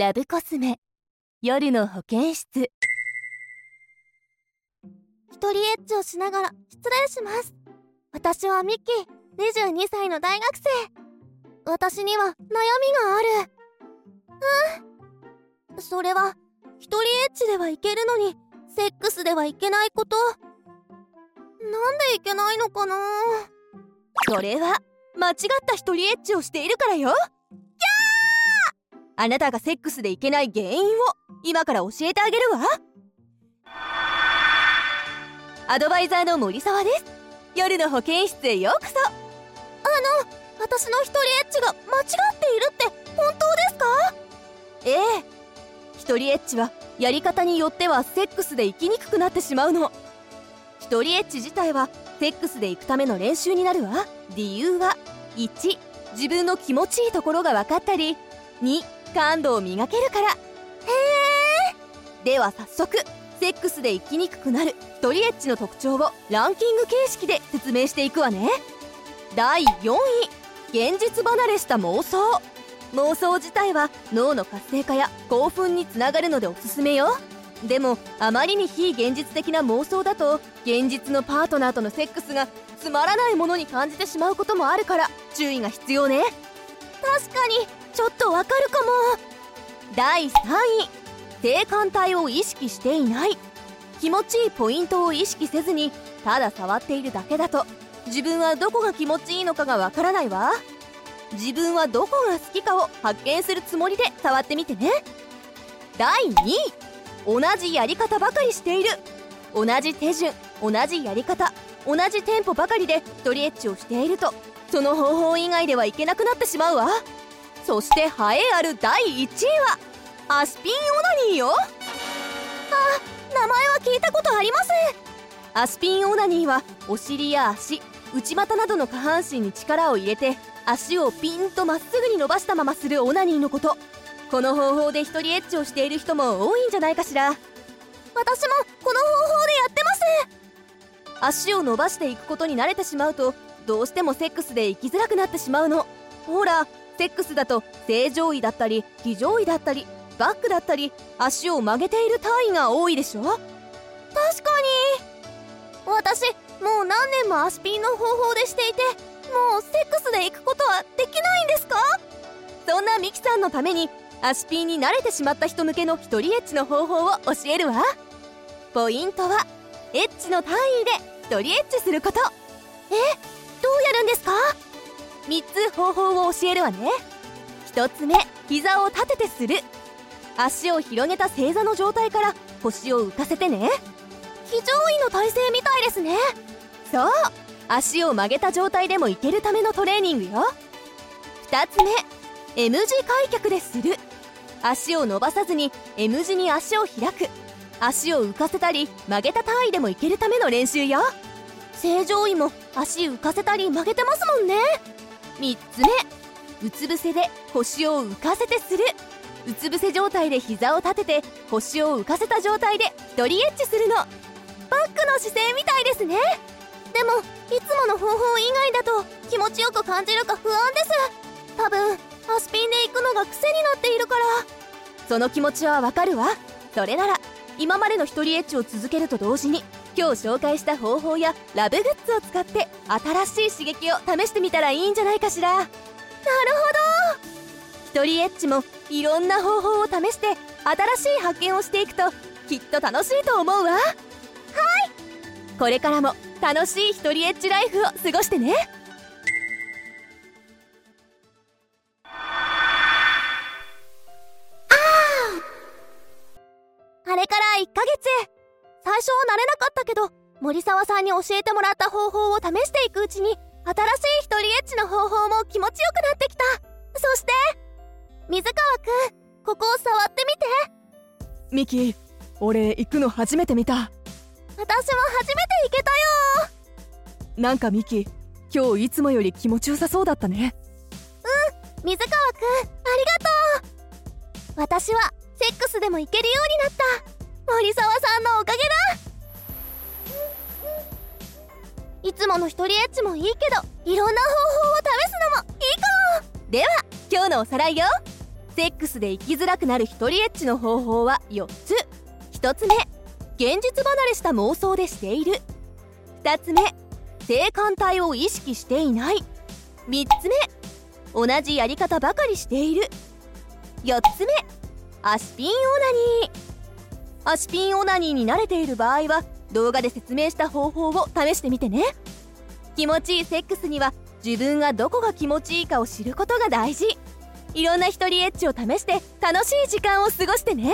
ラブコスメ。夜の保健室。一人エッチをしながら失礼します。私はミッキー22歳の大学生。私には悩みがある。う。んそれは一人エッチではいけるのにセックスではいけないこと。なんでいけないのかな。それは間違った一人エッチをしているからよ。あなたがセックスでいけない原因を今から教えてあげるわ。アドバイザーの森沢です。夜の保健室へようこそ。あの私の一人エッチが間違っているって本当ですか？ええ。一人エッチはやり方によってはセックスで生きにくくなってしまうの。一人エッチ自体はセックスで行くための練習になるわ。理由は1自分の気持ちいいところが分かったり。2感度を磨けるから。へえでは早速セックスで生きにくくなるトリエッチの特徴をランキング形式で説明していくわね。第4位現実離れした妄想。妄想自体は脳の活性化や興奮につながるのでおすすめよ。でもあまりに非現実的な妄想だと現実のパートナーとのセックスがつまらないものに感じてしまうこともあるから注意が必要ね。確かにちょっとわかるかも。第3位。性感帯を意識していない。気持ちいいポイントを意識せずにただ触っているだけだと。自分はどこが気持ちいいのかがわからないわ。自分はどこが好きかを発見するつもりで触ってみてね。第2位。同じやり方ばかりしている。同じ手順。同じやり方。同じテンポばかりでストリエッチをしていると。その方法以外ではいけなくなってしまうわ。そして栄えある第1位はアスピンオナニーよ。あ名前は聞いたことありませんアスピンオナニーはお尻や足内股などの下半身に力を入れて足をピンとまっすぐに伸ばしたままするオナニーのこと。この方法で一人エッチをしている人も多いんじゃないかしら。私もこの方法でやってます。足を伸ばしていくことに慣れてしまうとどうしてもセックスで生きづらくなってしまうの。ほらセックスだと正常位だったり非常位だったりバックだったり足を曲げている単位が多いでしょ？確かに。私もう何年もアスピンの方法でしていてもうセックスで行くことはできないんですか？そんなミキさんのためにアスピンに慣れてしまった人向けの一人エッチの方法を教えるわ。ポイントはエッチの単位で一人エッチすること。えどうやるんですか？3つ方法を教えるわね。1つ目膝を立ててする。足を広げた正座の状態から腰を浮かせてね。非常位の体勢みたいですね。そう足を曲げた状態でもいけるためのトレーニングよ。2つ目 M 字開脚でする。足を伸ばさずに M 字に足を開く。足を浮かせたり曲げた単位でもいけるための練習よ。正常位も足浮かせたり曲げてますもんね。3つ目。うつ伏せで腰を浮かせてする。うつ伏せ状態で膝を立てて腰を浮かせた状態でドリエッチするの。バックの姿勢みたいですね。でもいつもの方法以外だと気持ちよく感じるか不安です。多分アスピンで行くのが癖になっているから。その気持ちはわかるわ。それなら今までの一人エッチを続けると同時に今日紹介した方法やラブグッズを使って新しい刺激を試してみたらいいんじゃないかしら。なるほど。一人エッチもいろんな方法を試して新しい発見をしていくときっと楽しいと思うわ。はい。これからも楽しい一人エッチライフを過ごしてね。最初は慣れなかったけど森沢さんに教えてもらった方法を試していくうちに新しい一人エッチの方法も気持ちよくなってきた。そして水川くんここを触ってみて。ミキ俺行くの初めて見た。私も初めて行けたよ。なんかミキ今日いつもより気持ちよさそうだったね。うん水川くんありがとう。私はセックスでも行けるようになった。森沢さんのおかげだいつもの一人エッチもいいけどいろんな方法を試すのもいいかも。では今日のおさらいよ。セックスで生きづらくなる一人エッチの方法は4つ。1つ目現実離れした妄想でしている。2つ目性感帯を意識していない。3つ目同じやり方ばかりしている。4つ目足ピンオナニー。足ピンオナニーに慣れている場合は動画で説明した方法を試してみてね。気持ちいいセックスには自分がどこが気持ちいいかを知ることが大事。いろんな一人エッチを試して楽しい時間を過ごしてね。